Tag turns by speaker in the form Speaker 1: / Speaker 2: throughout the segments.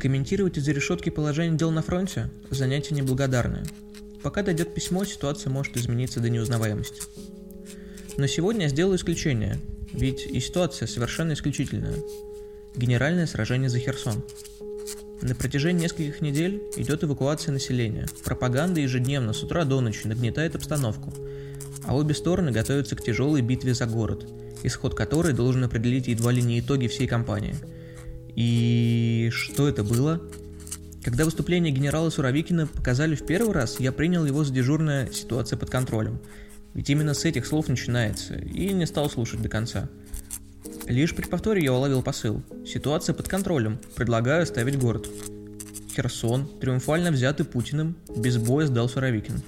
Speaker 1: Комментировать из-за решетки положение дел на фронте – занятие неблагодарное. Пока дойдет письмо, ситуация может измениться до неузнаваемости. Но сегодня я сделаю исключение, ведь и ситуация совершенно исключительная. Генеральное сражение за Херсон. На протяжении нескольких недель идет эвакуация населения. Пропаганда ежедневно с утра до ночи нагнетает обстановку. А обе стороны готовятся к тяжелой битве за город, исход которой должен определить едва ли не итоги всей кампании – и что это было? Когда выступление генерала Суровикина показали в первый раз, я принял его за дежурная ситуация под контролем. Ведь именно с этих слов начинается, и не стал слушать до конца. Лишь при повторе я уловил посыл. Ситуация под контролем. Предлагаю оставить город. Херсон, триумфально взятый Путиным, без боя сдал Суровикин.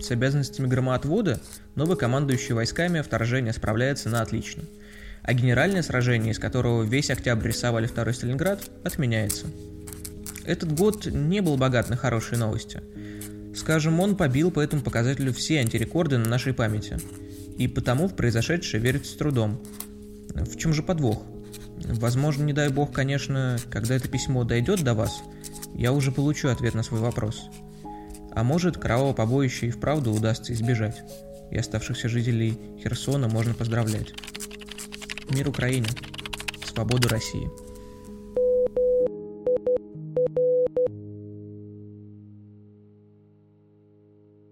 Speaker 1: С обязанностями громоотвода новый командующий войсками вторжения справляется на отлично – а генеральное сражение, из которого весь октябрь рисовали второй Сталинград, отменяется. Этот год не был богат на хорошие новости. Скажем, он побил по этому показателю все антирекорды на нашей памяти. И потому в произошедшее верится с трудом. В чем же подвох? Возможно, не дай бог, конечно, когда это письмо дойдет до вас, я уже получу ответ на свой вопрос. А может, кровавого побоища и вправду удастся избежать, и оставшихся жителей Херсона можно поздравлять. Мир Украине. Свободу России.